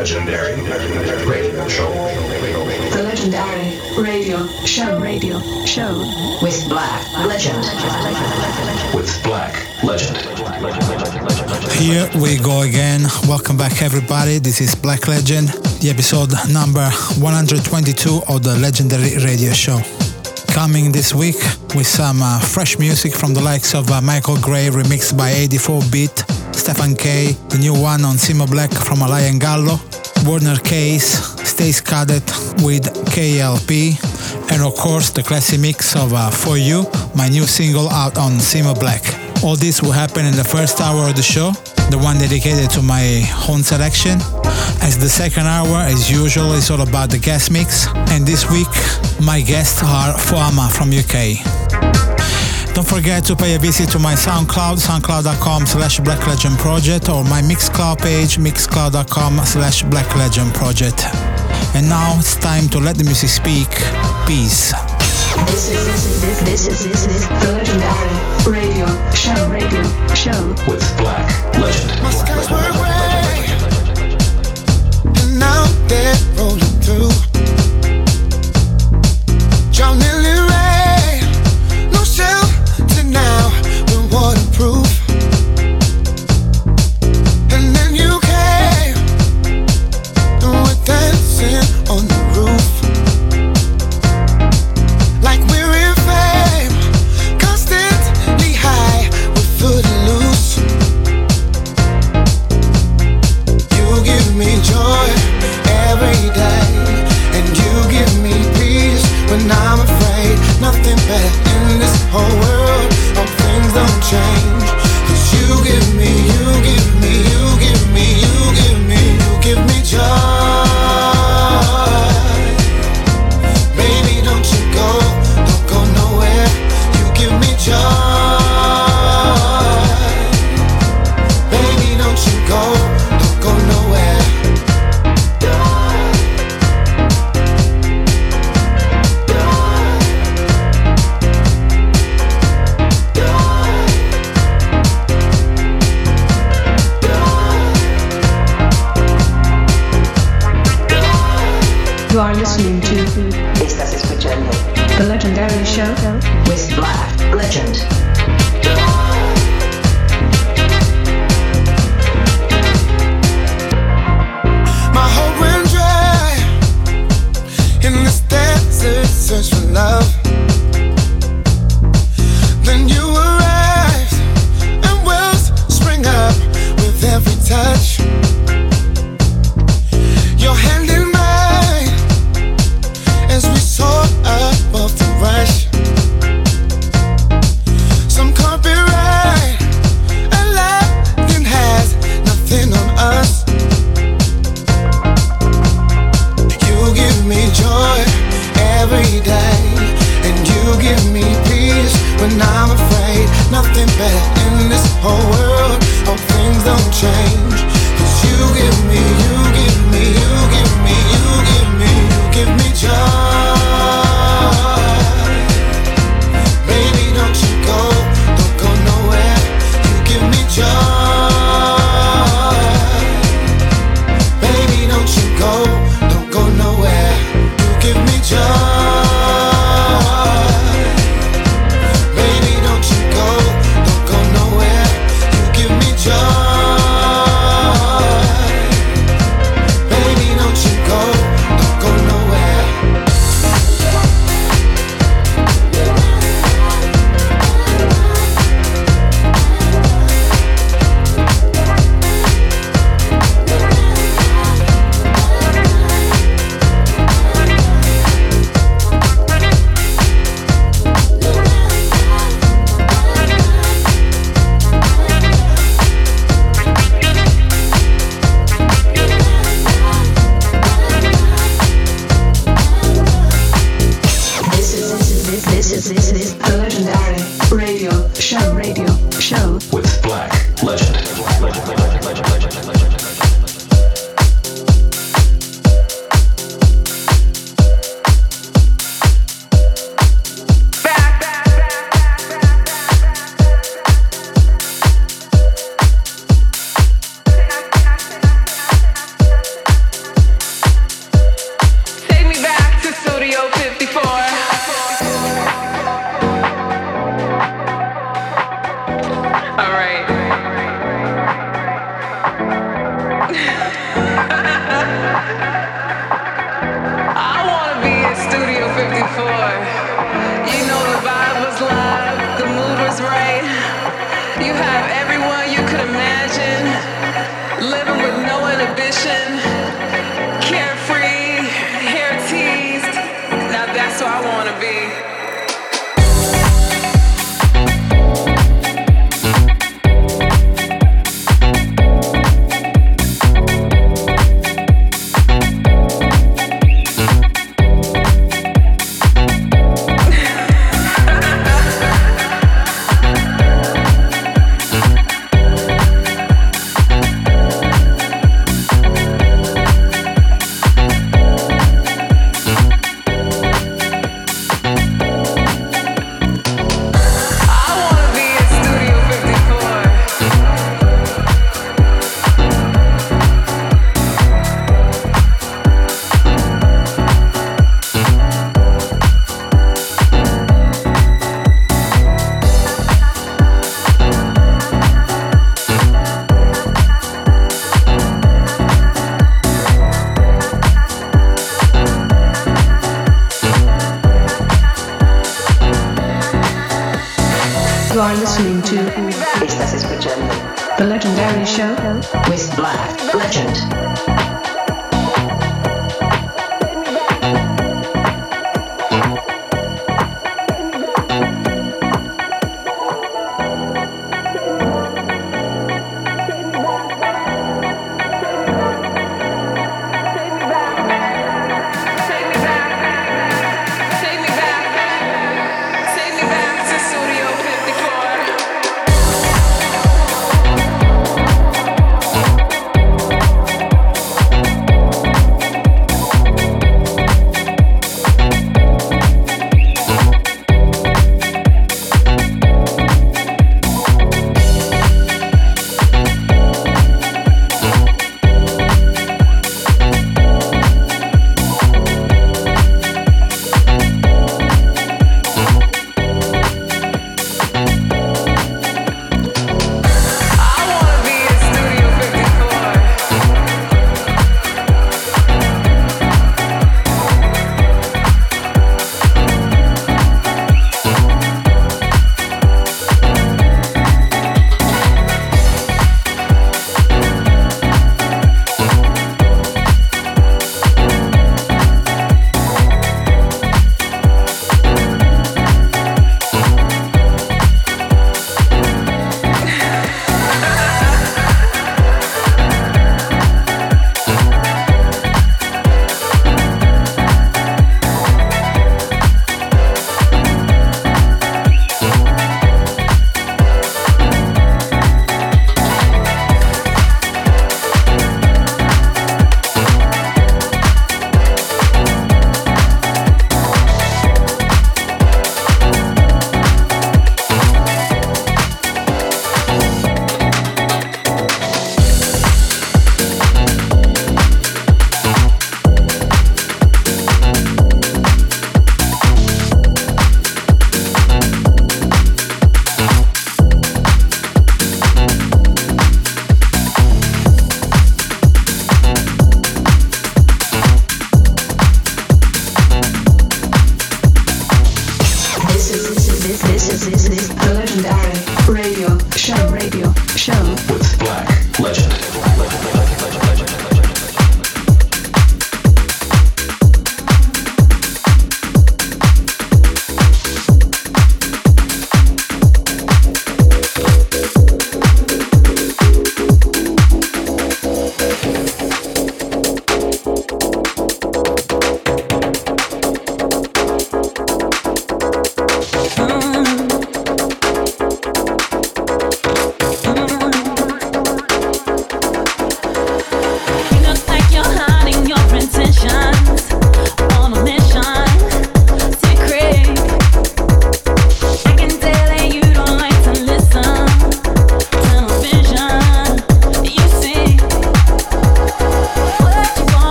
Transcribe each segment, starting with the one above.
This is this is the legendary radio show. The legendary radio show. Radio show with Black Legend. With Black Legend. Here we go again. Welcome back, everybody. This is Black Legend, the episode number 122 of the legendary radio show. Coming this week with some uh, fresh music from the likes of uh, Michael Gray remixed by 84 Beat, Stefan K, the new one on Simma Black from Alaia Gallo, Warner Case, Stace Cadet with KLP, and of course the classic mix of uh, For You, my new single out on Simma Black. All this will happen in the first hour of the show, the one dedicated to my own selection. As the second hour, as usual, is all about the guest mix, and this week my guests are Foama from UK. Don't forget to pay a visit to my SoundCloud, soundcloud.com slash Black Legend Project or my Mixcloud page, mixcloud.com slash Black Legend Project. And now it's time to let the music speak. Peace. This is this, this is this is the legendary radio show. Radio show with Black Legend. My skies were gray, and now they're rolling through. Drowning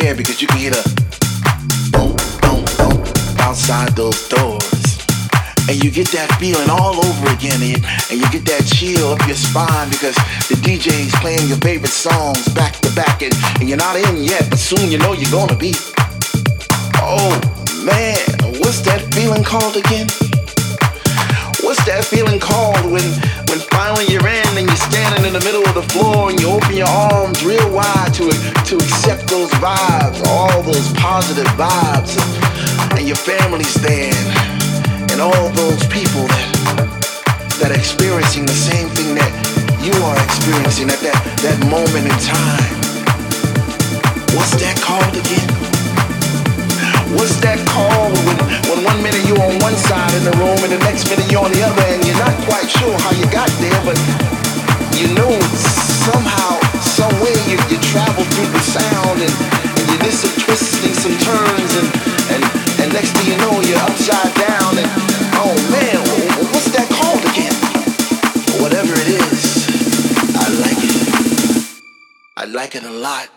care because you can hear the boom, boom, boom outside those doors. And you get that feeling all over again, and, you get that chill up your spine because the DJ's playing your favorite songs back to back, and, and you're not in yet, but soon you know you're gonna be. Oh man, what's that feeling called again? What's that feeling called when when finally you're in and you're standing in the middle of the floor and you open your arms real wide to to accept those vibes, all those positive vibes, and, and your family's there, and, and all those people that that are experiencing the same thing that you are experiencing at that that moment in time. What's that called again? What's that called when, when one minute you're on one side in the room and the next minute you're on the other and you're not quite sure how you got there, but you know somehow, some way you, you travel through the sound and, and you did some twisting, some turns and, and, and next thing you know you're upside down and oh man, what's that called again? Whatever it is, I like it. I like it a lot.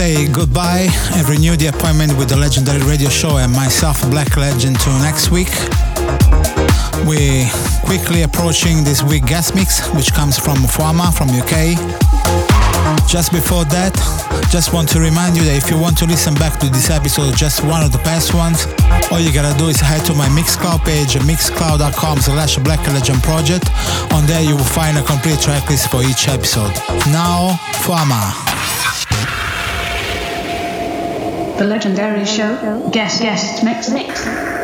Say goodbye and renew the appointment with the legendary radio show and myself, Black Legend, till next week. We quickly approaching this week guest mix, which comes from FOAMA from UK. Just before that, just want to remind you that if you want to listen back to this episode, just one of the past ones, all you gotta do is head to my Mixcloud page, mixcloud.com slash Black Legend Project. On there you will find a complete tracklist for each episode. Now, FOAMA. The Legendary Show Guest Guest Mix Mix.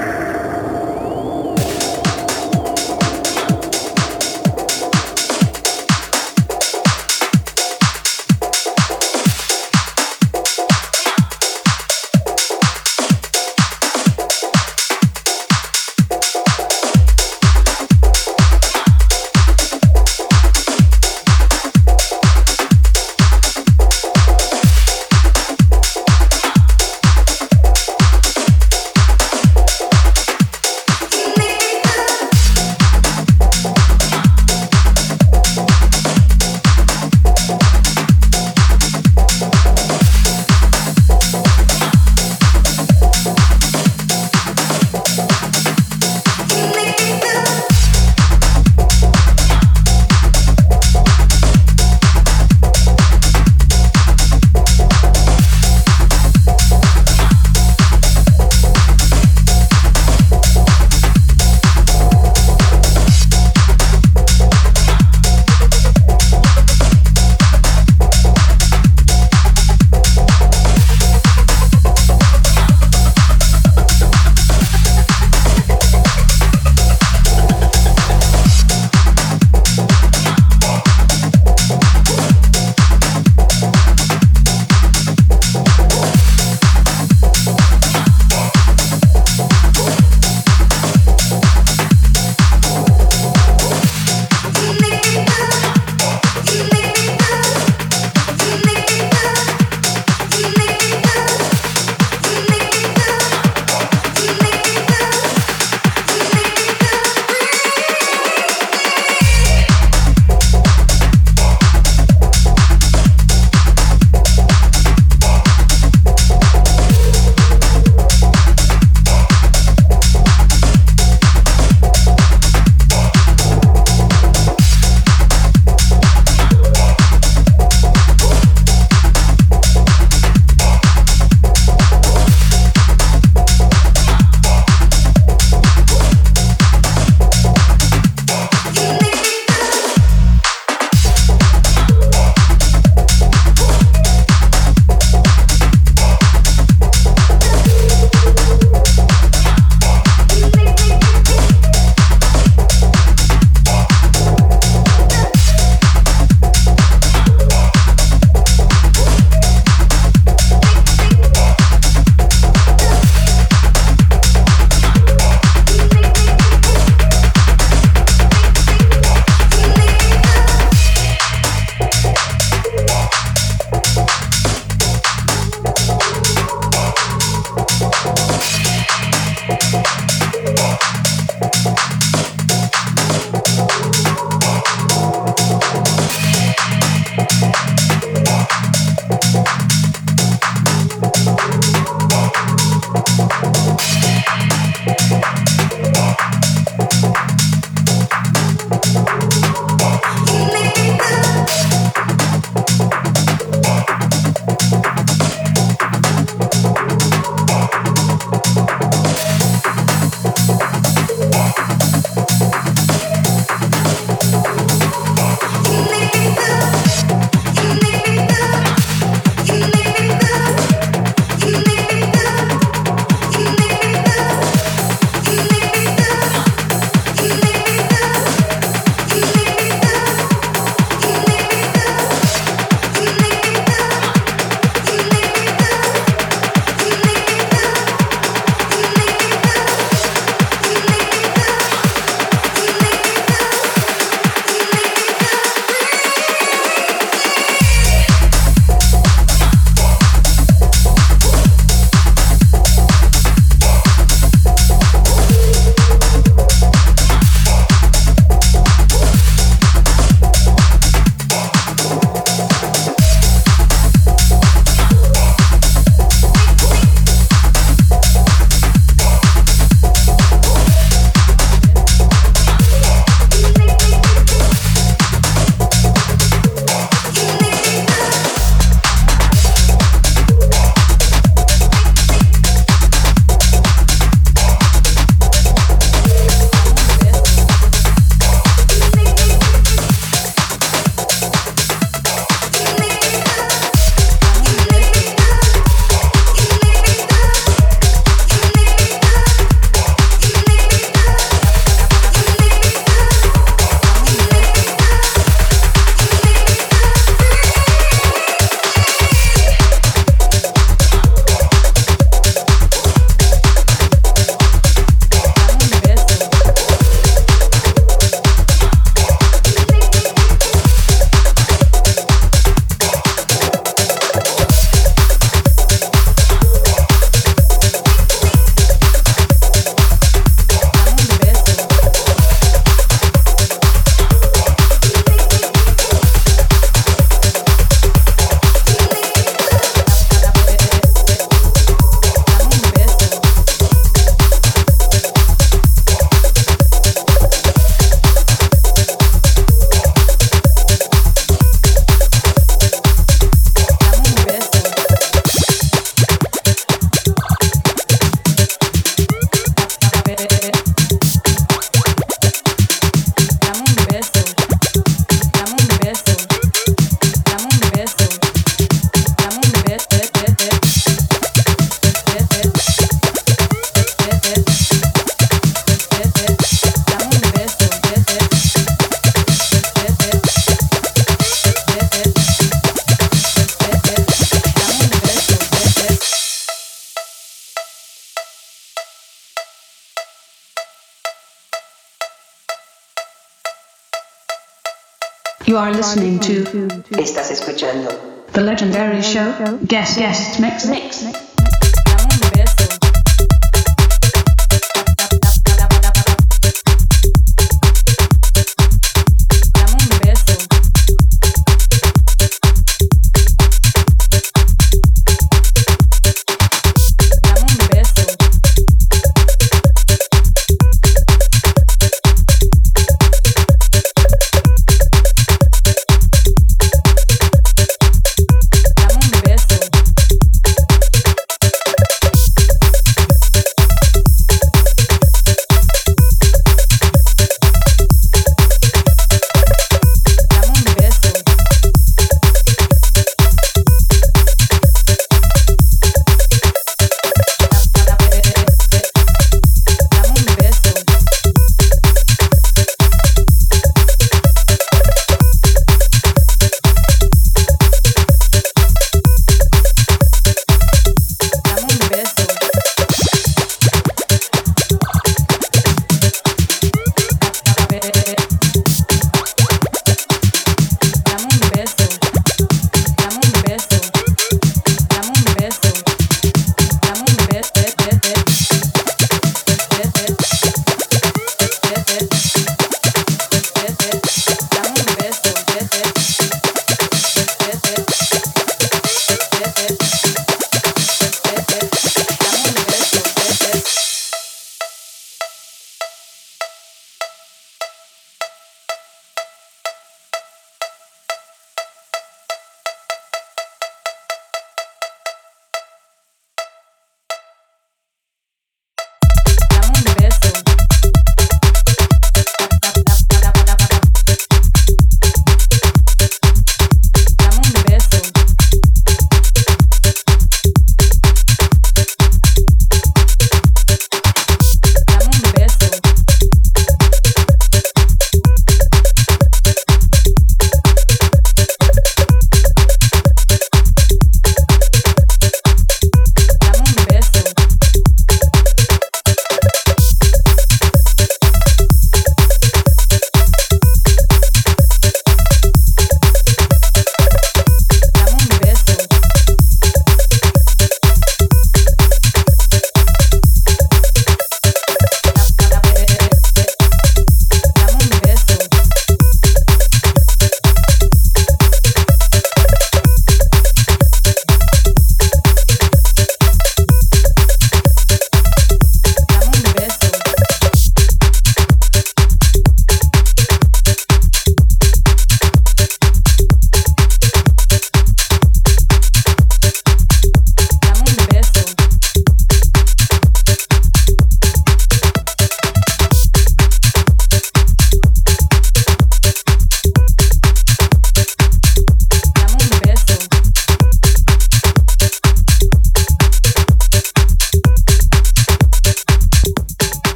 Show Guest Guest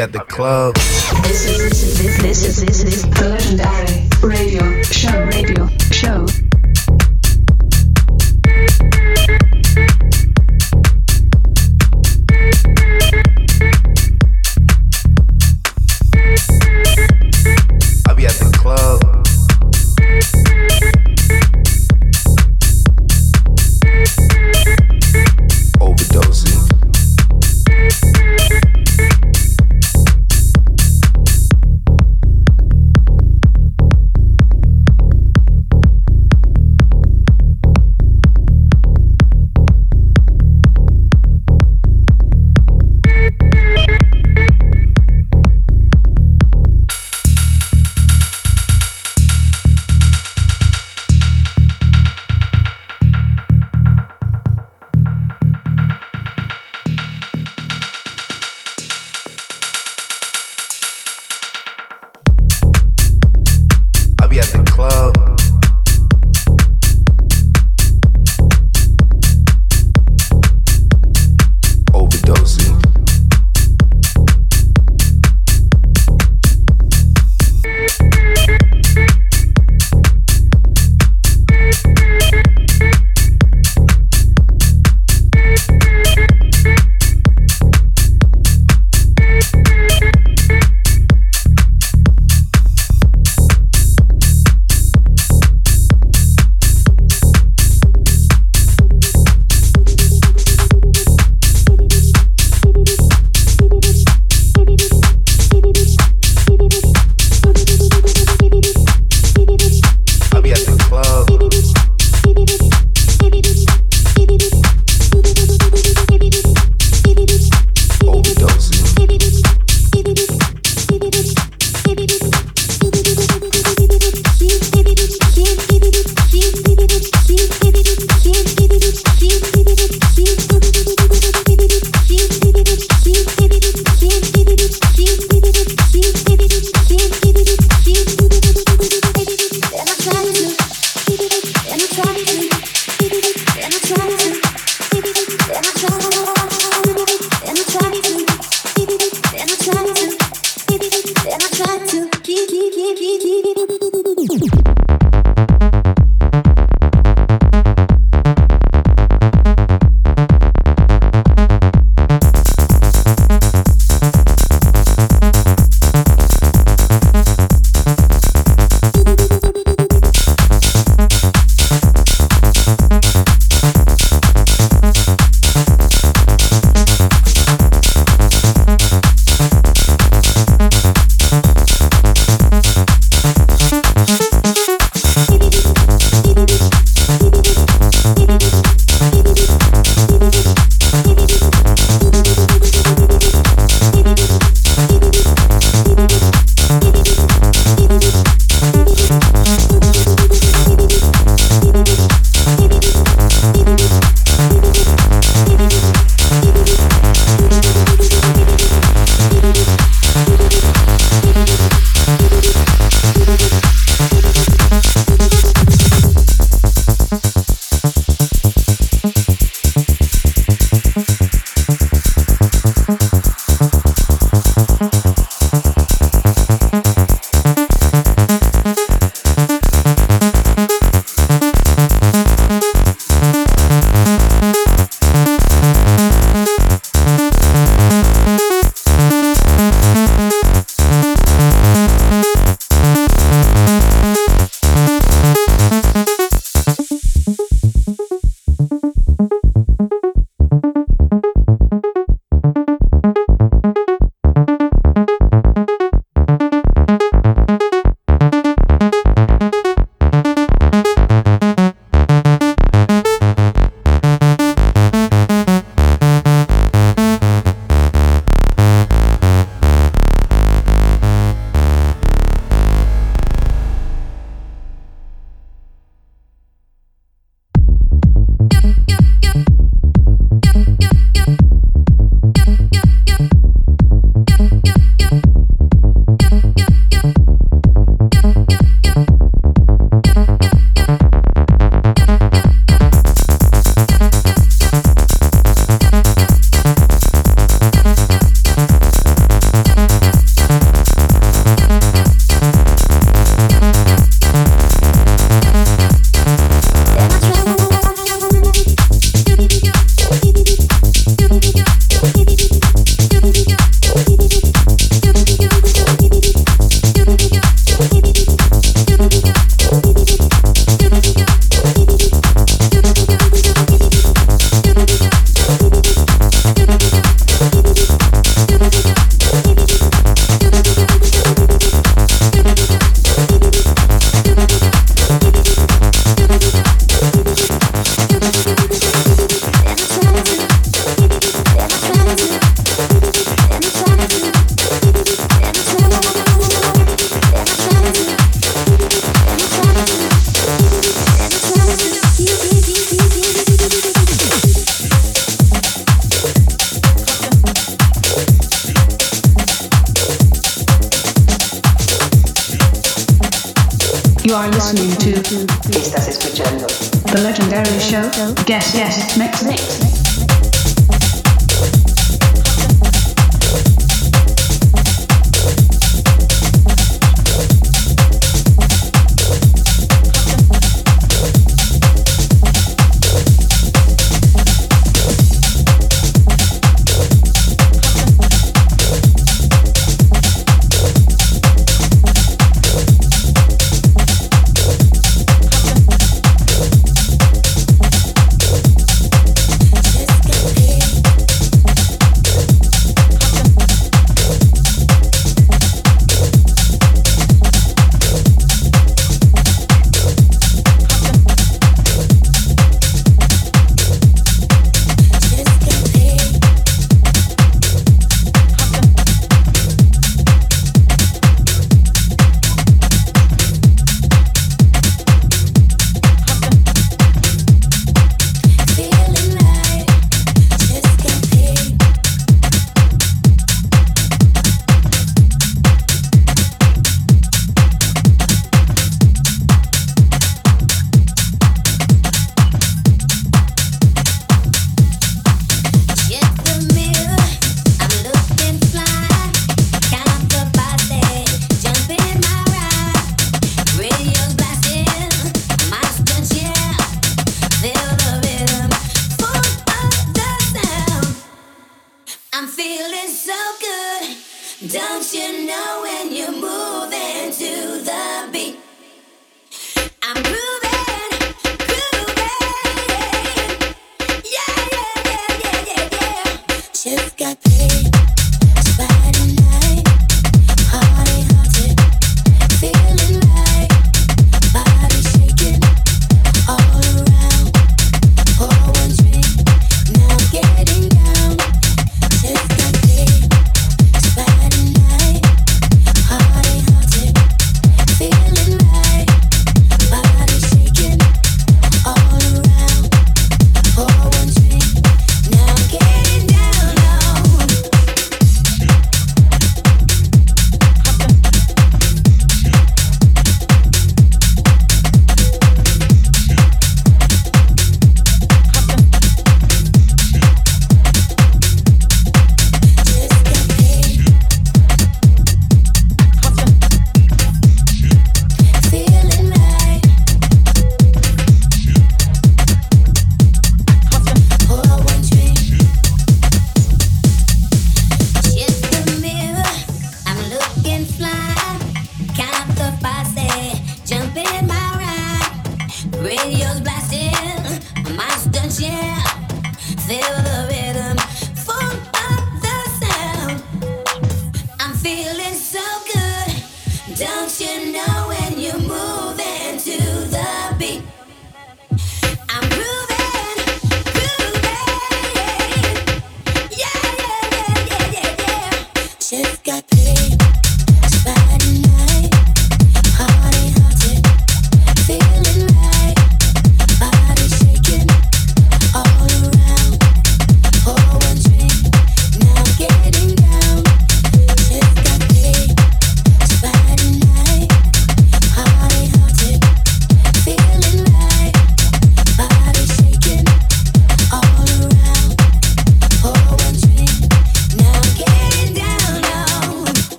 at the club. This is this is this is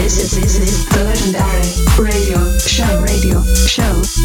This is, this is Legendary Radio Show Radio Show.